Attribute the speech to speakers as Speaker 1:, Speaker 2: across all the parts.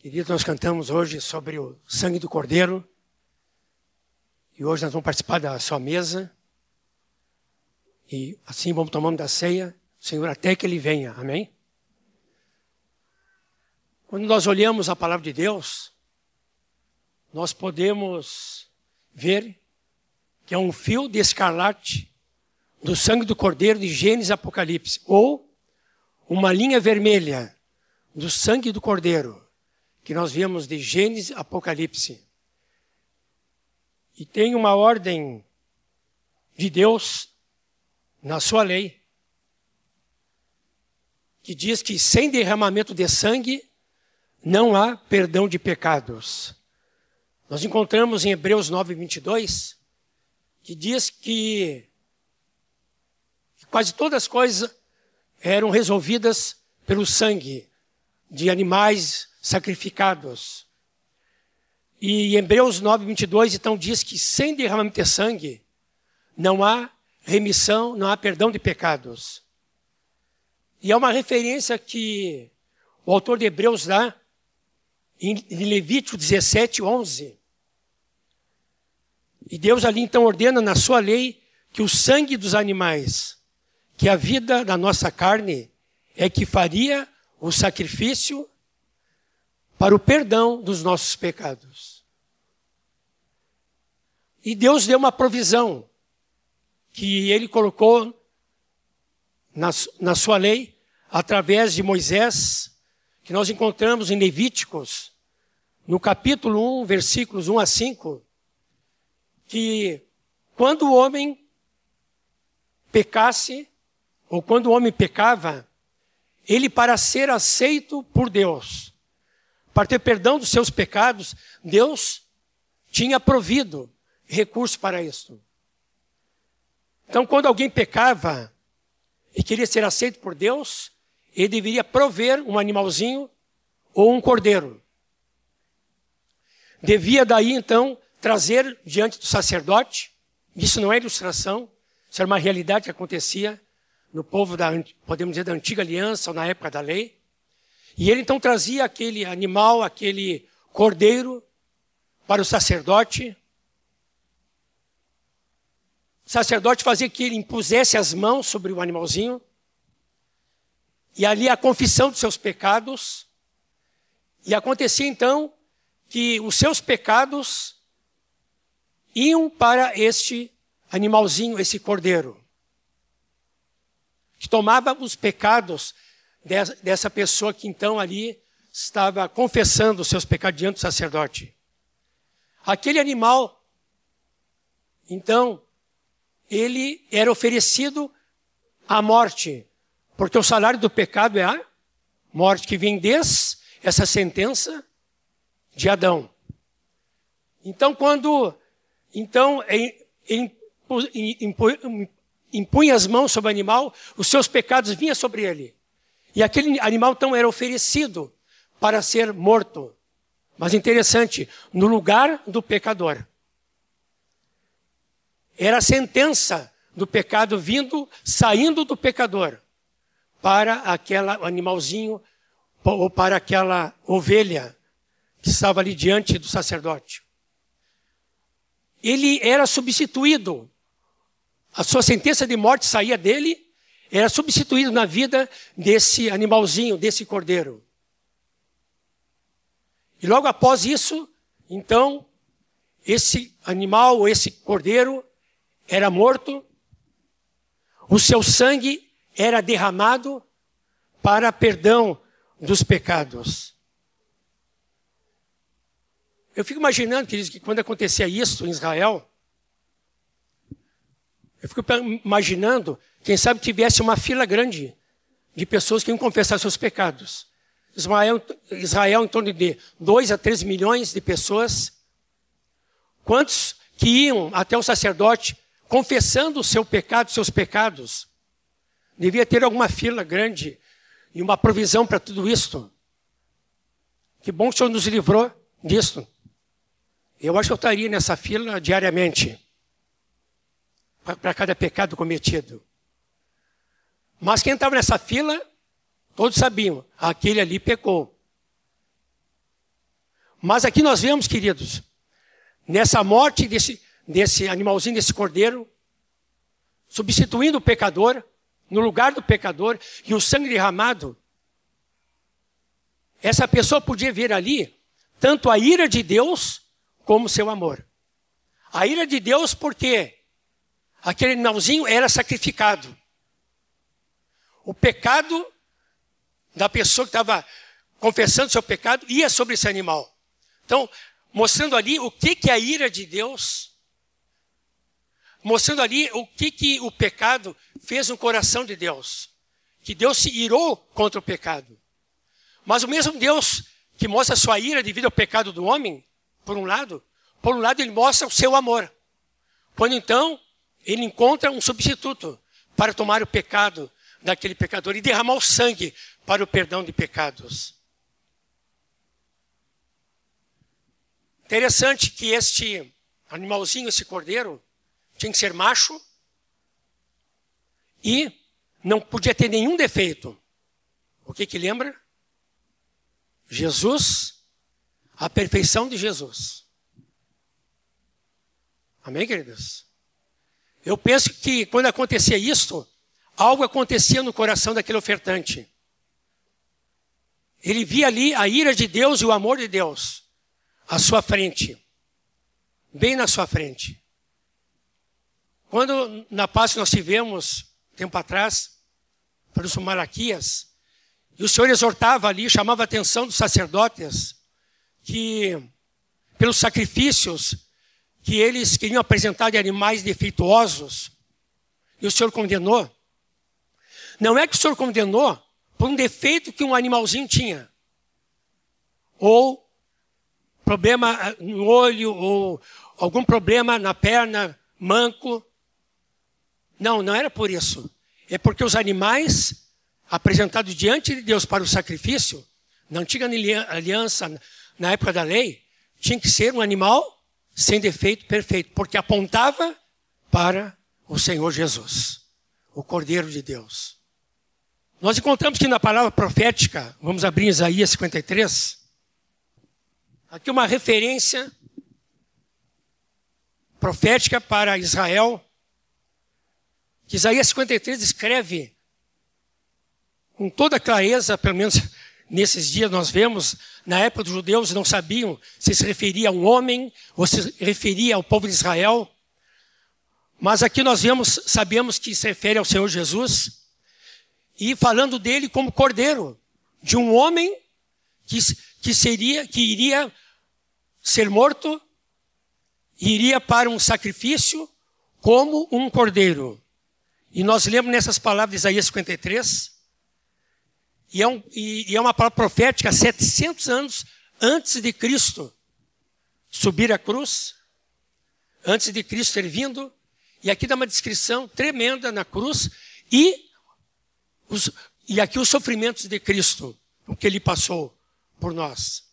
Speaker 1: Querido, nós cantamos hoje sobre o sangue do Cordeiro. E hoje nós vamos participar da sua mesa. E assim vamos tomando da ceia, Senhor, até que Ele venha. Amém? Quando nós olhamos a palavra de Deus, nós podemos ver que é um fio de escarlate do sangue do Cordeiro de Gênesis Apocalipse, ou uma linha vermelha do sangue do Cordeiro, que nós vemos de Gênesis Apocalipse. E tem uma ordem de Deus na sua lei, que diz que sem derramamento de sangue não há perdão de pecados. Nós encontramos em Hebreus 9, 22, que diz que quase todas as coisas eram resolvidas pelo sangue de animais sacrificados. E em Hebreus 9, 22, então diz que sem derramamento de sangue não há remissão, não há perdão de pecados. E é uma referência que o autor de Hebreus dá em Levítico 17, 11. E Deus ali então ordena na sua lei que o sangue dos animais, que a vida da nossa carne é que faria o sacrifício para o perdão dos nossos pecados. E Deus deu uma provisão que ele colocou na, na sua lei, através de Moisés, que nós encontramos em Levíticos, no capítulo 1, versículos 1 a 5, que quando o homem pecasse, ou quando o homem pecava, ele para ser aceito por Deus, para ter perdão dos seus pecados, Deus tinha provido recurso para isso. Então, quando alguém pecava e queria ser aceito por Deus, ele deveria prover um animalzinho ou um cordeiro. Devia daí, então, trazer diante do sacerdote, isso não é ilustração, isso era uma realidade que acontecia no povo da, podemos dizer, da antiga aliança ou na época da lei. E ele então trazia aquele animal, aquele cordeiro para o sacerdote, o sacerdote fazia que ele impusesse as mãos sobre o animalzinho, e ali a confissão dos seus pecados, e acontecia então que os seus pecados iam para este animalzinho, esse cordeiro, que tomava os pecados dessa pessoa que então ali estava confessando os seus pecados diante do sacerdote. Aquele animal, então, ele era oferecido à morte, porque o salário do pecado é a morte, que vem desde essa sentença de Adão. Então, quando então ele impunha as mãos sobre o animal, os seus pecados vinham sobre ele. E aquele animal então era oferecido para ser morto. Mas interessante, no lugar do pecador. Era a sentença do pecado vindo, saindo do pecador para aquele animalzinho ou para aquela ovelha que estava ali diante do sacerdote. Ele era substituído. A sua sentença de morte saía dele, era substituído na vida desse animalzinho, desse cordeiro. E logo após isso, então, esse animal, esse cordeiro, era morto, o seu sangue era derramado para perdão dos pecados. Eu fico imaginando, queridos, que quando acontecia isso em Israel, eu fico imaginando, quem sabe tivesse uma fila grande de pessoas que iam confessar seus pecados. Israel, Israel em torno de 2 a 3 milhões de pessoas. Quantos que iam até o sacerdote confessando o seu pecado, seus pecados. Devia ter alguma fila grande e uma provisão para tudo isto. Que bom que o Senhor nos livrou disto. Eu acho que eu estaria nessa fila diariamente para cada pecado cometido. Mas quem estava nessa fila, todos sabiam, aquele ali pecou. Mas aqui nós vemos, queridos, nessa morte desse, desse animalzinho, desse cordeiro, substituindo o pecador, no lugar do pecador, e o sangue derramado, essa pessoa podia ver ali tanto a ira de Deus como seu amor. A ira de Deus porque aquele animalzinho era sacrificado. O pecado da pessoa que estava confessando seu pecado ia sobre esse animal. Então, mostrando ali o que, que é a ira de Deus, mostrando ali o que, que o pecado fez no coração de Deus. Que Deus se irou contra o pecado. Mas o mesmo Deus que mostra a sua ira devido ao pecado do homem, por um lado, por um lado ele mostra o seu amor. Quando então ele encontra um substituto para tomar o pecado daquele pecador e derramar o sangue para o perdão de pecados. Interessante que este animalzinho, esse cordeiro, tinha que ser macho e não podia ter nenhum defeito. O que que lembra? Jesus, a perfeição de Jesus. Amém, queridos? Eu penso que quando acontecia isto, algo acontecia no coração daquele ofertante. Ele via ali a ira de Deus e o amor de Deus à sua frente, bem na sua frente. Quando na que nós tivemos, tempo atrás, para o Malaquias, e o Senhor exortava ali, chamava a atenção dos sacerdotes, que pelos sacrifícios que eles queriam apresentar de animais defeituosos, e o Senhor condenou. Não é que o Senhor condenou por um defeito que um animalzinho tinha, ou problema no olho, ou algum problema na perna, manco. Não, não era por isso. É porque os animais apresentados diante de Deus para o sacrifício, na antiga aliança, na época da lei, tinha que ser um animal sem defeito, perfeito, porque apontava para o Senhor Jesus, o Cordeiro de Deus. Nós encontramos que na palavra profética, vamos abrir Isaías 53, aqui uma referência profética para Israel, que Isaías 53 escreve com toda clareza, pelo menos nesses dias nós vemos, na época dos judeus não sabiam se se referia a um homem ou se referia ao povo de Israel. Mas aqui nós vemos, sabemos que se refere ao Senhor Jesus e falando dele como cordeiro, de um homem que, que seria, que iria ser morto, iria para um sacrifício como um cordeiro. E nós lemos nessas palavras de Isaías 53, e é, um, e, e é uma palavra profética 700 anos antes de Cristo subir a cruz, antes de Cristo ter vindo. E aqui dá uma descrição tremenda na cruz e, os, e aqui os sofrimentos de Cristo, o que ele passou por nós.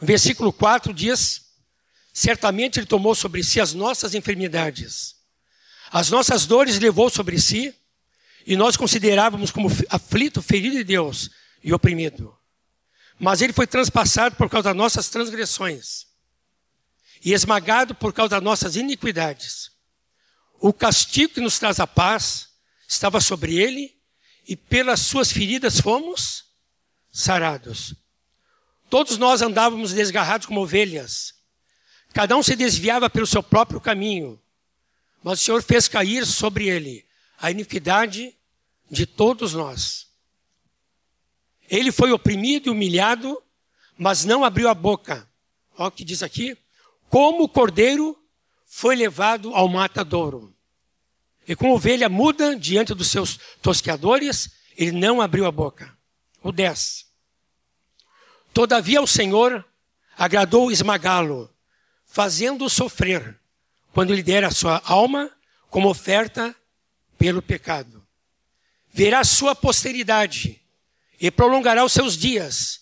Speaker 1: No versículo 4 diz: Certamente ele tomou sobre si as nossas enfermidades, as nossas dores levou sobre si, e nós considerávamos como aflito, ferido de Deus e oprimido. Mas ele foi transpassado por causa das nossas transgressões e esmagado por causa das nossas iniquidades. O castigo que nos traz a paz estava sobre ele e pelas suas feridas fomos sarados. Todos nós andávamos desgarrados como ovelhas. Cada um se desviava pelo seu próprio caminho. Mas o Senhor fez cair sobre ele a iniquidade de todos nós. Ele foi oprimido e humilhado, mas não abriu a boca. Olha o que diz aqui. Como o cordeiro foi levado ao matadouro. E como ovelha muda diante dos seus tosqueadores, ele não abriu a boca. O 10. Todavia o Senhor agradou esmagá-lo, fazendo-o sofrer, quando lhe dera a sua alma como oferta pelo pecado. Verá sua posteridade e prolongará os seus dias,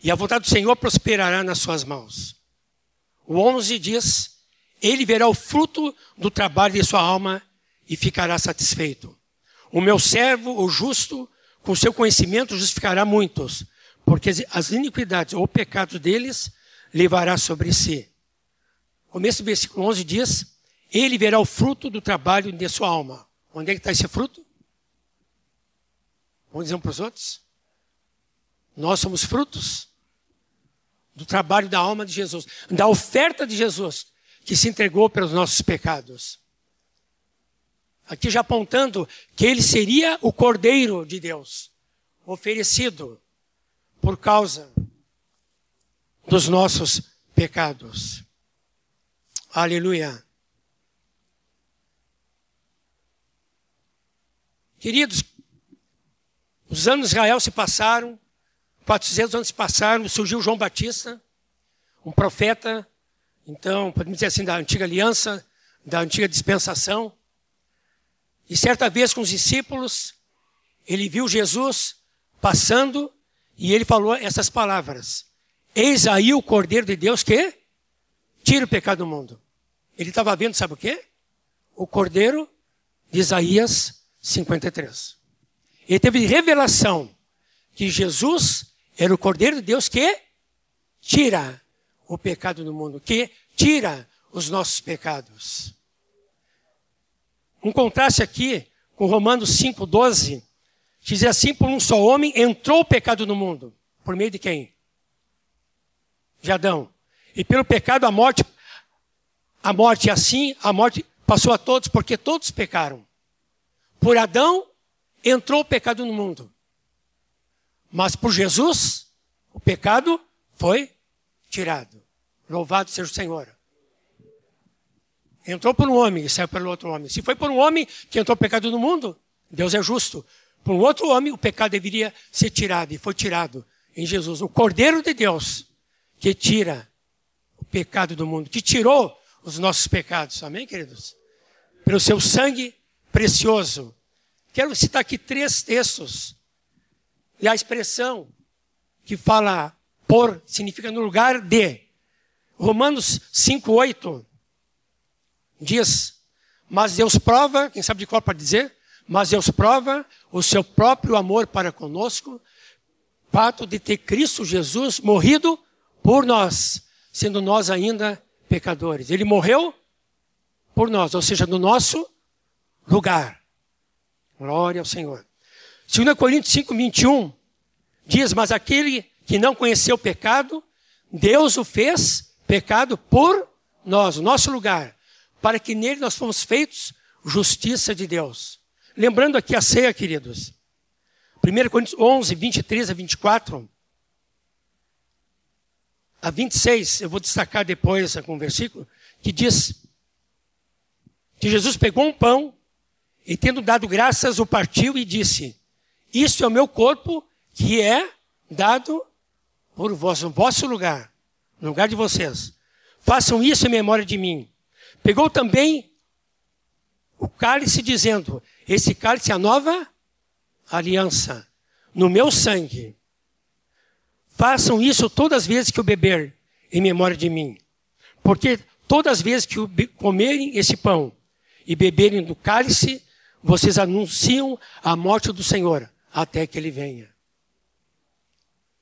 Speaker 1: e a vontade do Senhor prosperará nas suas mãos. O 11 diz: Ele verá o fruto do trabalho de sua alma e ficará satisfeito. O meu servo, o justo, com seu conhecimento justificará muitos, porque as iniquidades ou pecados deles levará sobre si. Começo do versículo 11 diz: Ele verá o fruto do trabalho de sua alma. Onde é que está esse fruto? Vamos dizer um para os outros? Nós somos frutos do trabalho da alma de Jesus, da oferta de Jesus, que se entregou pelos nossos pecados. Aqui já apontando que ele seria o Cordeiro de Deus, oferecido por causa dos nossos pecados. Aleluia. Queridos, os anos de Israel se passaram, 400 anos se passaram, surgiu João Batista, um profeta, então, podemos dizer assim, da antiga aliança, da antiga dispensação. E certa vez com os discípulos, ele viu Jesus passando e ele falou essas palavras: Eis aí o Cordeiro de Deus que tira o pecado do mundo. Ele estava vendo, sabe o quê? O Cordeiro de Isaías 53. Ele teve revelação que Jesus era o Cordeiro de Deus que tira o pecado do mundo, que tira os nossos pecados. Um contraste aqui com Romanos 5,12, diz assim: por um só homem entrou o pecado no mundo. Por meio de quem? De Adão. E pelo pecado a morte, a morte assim a morte passou a todos, porque todos pecaram. Por Adão entrou o pecado no mundo. Mas por Jesus, o pecado foi tirado. Louvado seja o Senhor. Entrou por um homem e saiu pelo outro homem. Se foi por um homem que entrou o pecado no mundo, Deus é justo. Por um outro homem, o pecado deveria ser tirado, e foi tirado em Jesus. O Cordeiro de Deus, que tira o pecado do mundo, que tirou os nossos pecados. Amém, queridos? Pelo seu sangue precioso. Quero citar aqui três textos. E a expressão que fala por significa no lugar de. Romanos 5,8 diz: Mas Deus prova, quem sabe de qual para dizer? Mas Deus prova o seu próprio amor para conosco, fato de ter Cristo Jesus morrido por nós, sendo nós ainda pecadores. Ele morreu por nós, ou seja, no nosso lugar. Glória ao Senhor. 2 Coríntios 5, 21 diz: Mas aquele que não conheceu o pecado, Deus o fez pecado por nós, o nosso lugar, para que nele nós fomos feitos justiça de Deus. Lembrando aqui a ceia, queridos. 1 Coríntios 11, 23 a 24. A 26, eu vou destacar depois com um versículo, que diz que Jesus pegou um pão e, tendo dado graças, o partiu e disse: Isso é o meu corpo que é dado por vós, no vosso lugar, no lugar de vocês. Façam isso em memória de mim. Pegou também o cálice, dizendo: Esse cálice é a nova aliança, no meu sangue. Façam isso todas as vezes que o beber, em memória de mim. Porque todas as vezes que comerem esse pão e beberem do cálice, vocês anunciam a morte do Senhor até que ele venha.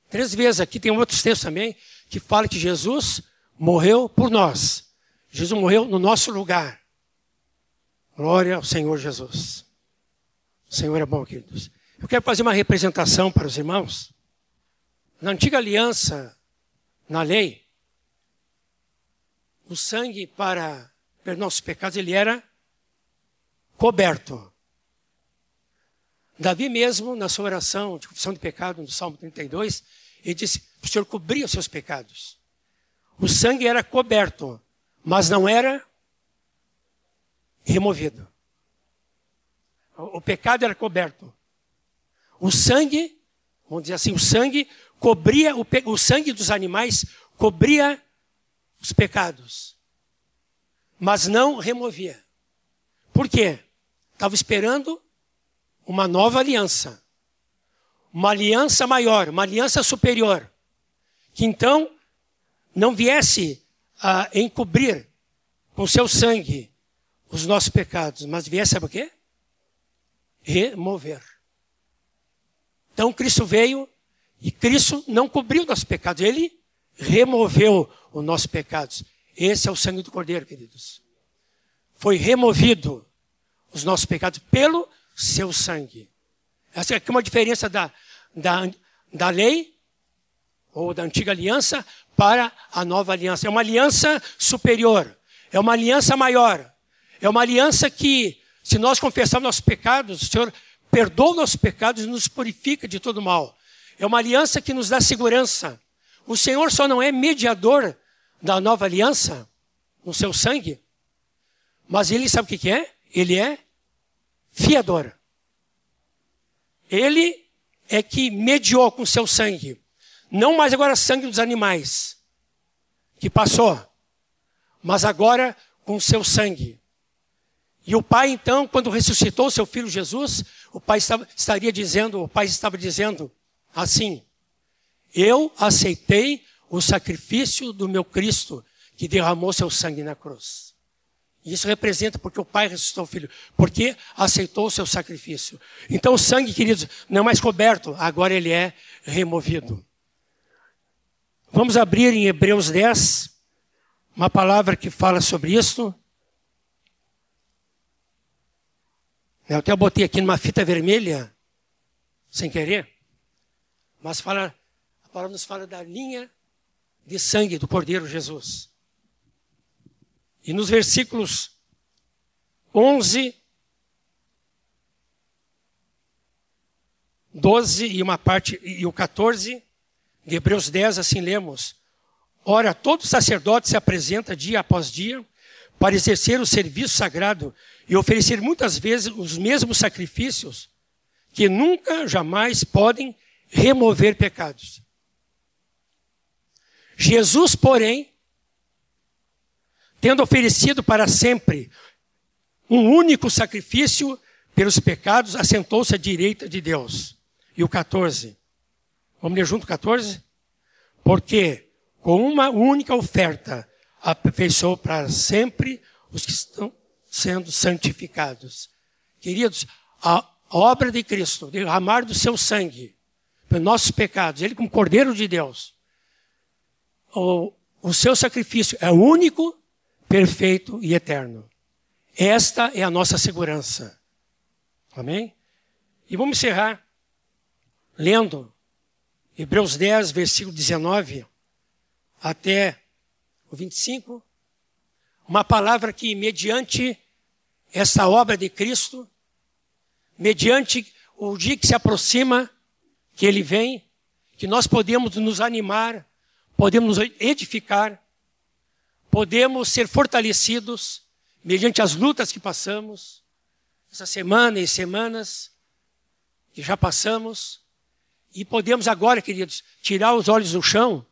Speaker 1: Três vezes aqui tem outros textos também que fala que Jesus morreu por nós. Jesus morreu no nosso lugar. Glória ao Senhor Jesus. O Senhor é bom, queridos. Eu quero fazer uma representação para os irmãos. Na antiga aliança, na lei, o sangue para perdoar nossos pecados, ele era coberto. Davi mesmo, na sua oração de confissão de pecado, no Salmo 32, ele disse, o Senhor cobria os seus pecados. O sangue era coberto mas não era removido. O pecado era coberto. O sangue, vamos dizer assim, o sangue cobria, o, o sangue dos animais cobria os pecados, mas não removia. Por quê? Estava esperando uma nova aliança, uma aliança maior, uma aliança superior, que então não viesse a encobrir com seu sangue os nossos pecados, mas viesse, o quê? Remover. Então Cristo veio e Cristo não cobriu nossos pecados, ele removeu os nossos pecados. Esse é o sangue do Cordeiro, queridos. Foi removido os nossos pecados pelo seu sangue. Essa é uma diferença da, da, da lei, ou da antiga aliança, para a nova aliança. É uma aliança superior, é uma aliança maior, é uma aliança que, se nós confessarmos nossos pecados, o Senhor perdoa nossos pecados e nos purifica de todo mal. É uma aliança que nos dá segurança. O Senhor só não é mediador da nova aliança, no seu sangue, mas ele sabe o que é? Ele é fiador. Ele é que mediou com seu sangue. Não mais agora sangue dos animais, que passou, mas agora com seu sangue. E o pai, então, quando ressuscitou seu filho Jesus, o pai estava, estaria dizendo, o pai estava dizendo assim: Eu aceitei o sacrifício do meu Cristo, que derramou seu sangue na cruz. Isso representa porque o Pai ressuscitou o Filho, porque aceitou o seu sacrifício. Então o sangue, queridos, não é mais coberto, agora ele é removido. Vamos abrir em Hebreus 10, uma palavra que fala sobre isso. Eu até botei aqui numa fita vermelha, sem querer, mas fala, a palavra nos fala da linha de sangue do Cordeiro Jesus. E nos versículos 11, 12 e uma parte e o 14 de Hebreus 10 assim lemos: Ora, todo sacerdote se apresenta dia após dia para exercer o serviço sagrado e oferecer muitas vezes os mesmos sacrifícios que nunca jamais podem remover pecados. Jesus, porém, tendo oferecido para sempre um único sacrifício pelos pecados, assentou-se à direita de Deus. E o 14. Vamos ler junto o 14? Porque com uma única oferta aperfeiçoou para sempre os que estão sendo santificados. Queridos, a obra de Cristo, derramar do seu sangue pelos nossos pecados, ele como Cordeiro de Deus, o, o seu sacrifício é único perfeito e eterno. Esta é a nossa segurança. Amém? E vamos encerrar lendo Hebreus 10, versículo 19 até o 25. Uma palavra que, mediante essa obra de Cristo, mediante o dia que se aproxima, que ele vem, que nós podemos nos animar, podemos nos edificar, podemos ser fortalecidos mediante as lutas que passamos, essa semana e semanas que já passamos, e podemos agora, queridos, tirar os olhos do chão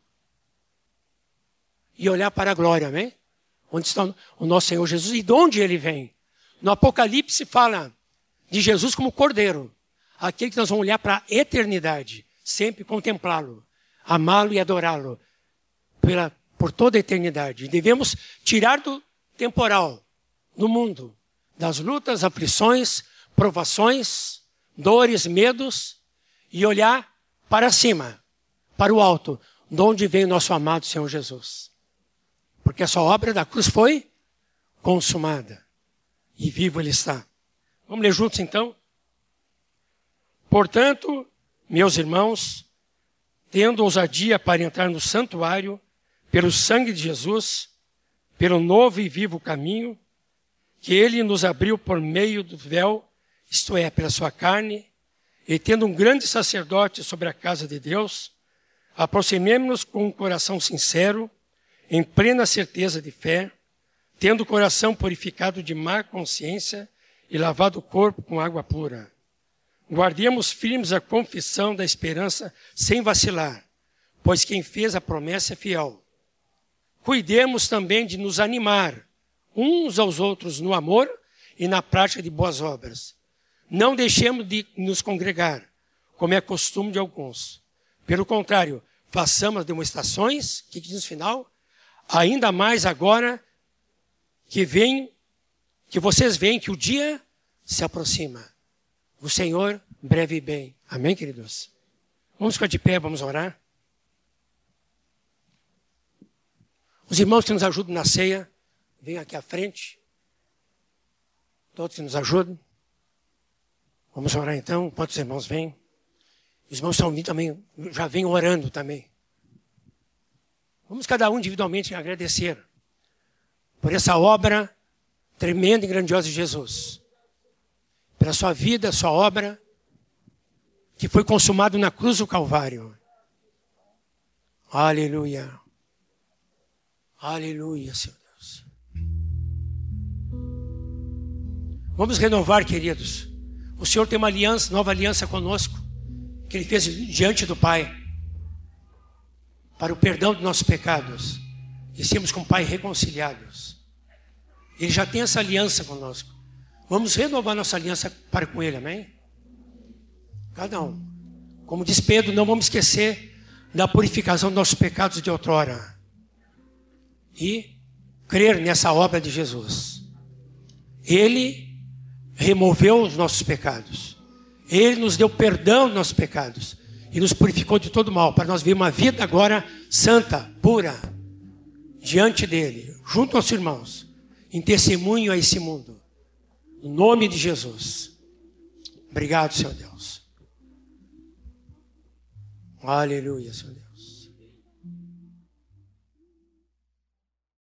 Speaker 1: e olhar para a glória, amém? Onde está o nosso Senhor Jesus e de onde ele vem. No Apocalipse fala de Jesus como cordeiro, aquele que nós vamos olhar para a eternidade, sempre contemplá-lo, amá-lo e adorá-lo pela por toda a eternidade. Devemos tirar do temporal, do mundo, das lutas, aflições, provações, dores, medos, e olhar para cima, para o alto, de onde vem o nosso amado Senhor Jesus. Porque a sua obra da cruz foi consumada. E vivo ele está. Vamos ler juntos então? Portanto, meus irmãos, tendo ousadia para entrar no santuário, pelo sangue de Jesus, pelo novo e vivo caminho que ele nos abriu por meio do véu, isto é, pela sua carne, e tendo um grande sacerdote sobre a casa de Deus, aproximemo-nos com um coração sincero, em plena certeza de fé, tendo o coração purificado de má consciência e lavado o corpo com água pura. Guardemos firmes a confissão da esperança sem vacilar, pois quem fez a promessa é fiel cuidemos também de nos animar uns aos outros no amor e na prática de boas obras. Não deixemos de nos congregar, como é costume de alguns. Pelo contrário, façamos demonstrações, que diz no final, ainda mais agora que vem, que vocês veem que o dia se aproxima. O Senhor breve e bem. Amém, queridos? Vamos ficar de pé, vamos orar. Os irmãos que nos ajudam na ceia, venham aqui à frente. Todos que nos ajudam. Vamos orar então, enquanto os irmãos vêm. Os irmãos estão vindo também, já vêm orando também. Vamos cada um individualmente agradecer por essa obra tremenda e grandiosa de Jesus. Pela sua vida, sua obra, que foi consumado na cruz do Calvário. Aleluia. Aleluia, Senhor Deus. Vamos renovar, queridos. O Senhor tem uma aliança, nova aliança conosco, que Ele fez diante do Pai, para o perdão de nossos pecados, e sermos com o Pai reconciliados. Ele já tem essa aliança conosco. Vamos renovar nossa aliança para com Ele, amém? Cada um. Como diz Pedro, não vamos esquecer da purificação dos nossos pecados de outrora. E crer nessa obra de Jesus. Ele removeu os nossos pecados. Ele nos deu perdão dos nossos pecados. E nos purificou de todo mal, para nós viver uma vida agora santa, pura, diante dele, junto aos irmãos, em testemunho a esse mundo. Em nome de Jesus. Obrigado, Senhor Deus. Aleluia, Senhor Deus.